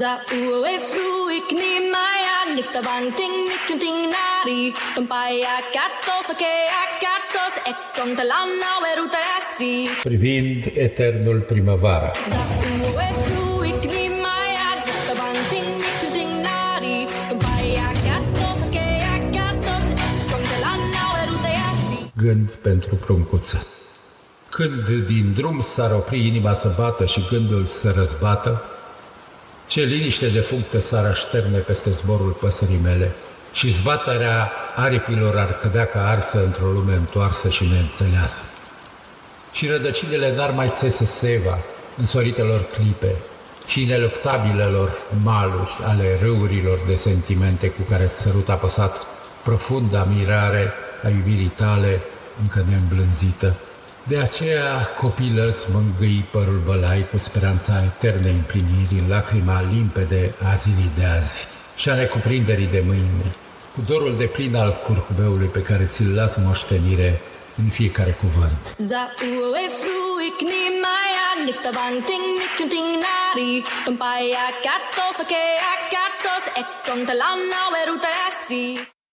Za ue fruik ni maya nifta vanting nikunting nari Tumpaya katos ake akatos e contalana weruta asi privind eternul primăvara. Za ue fruik ni maya nifta vanting nikunting nari Tumpaya katos ake akatos e contalana weruta asi Gând pentru pruncuță. Când din drum s-ar opri inima să bată și gândul să răzbată, ce liniște de functă s-ar așterne peste zborul păsării mele și zbaterea aripilor ar cădea ca arsă într-o lume întoarsă și neînțeleasă. Și rădăcinile n-ar mai țese seva însoritelor clipe și ineluctabilelor maluri ale râurilor de sentimente cu care ți sărut apăsat profunda mirare a iubirii tale încă neîmblânzită. De aceea, copilă, îți mângâi părul bălai cu speranța eternei împliniri în lacrima limpede a zilei de azi și a necuprinderii de mâine, cu dorul de plin al curcubeului pe care ți-l las moștenire în fiecare cuvânt. Za ue fruik ni maya nifta vanting nikunting nari Tumpaya katos ake akatos e contalana weruta asi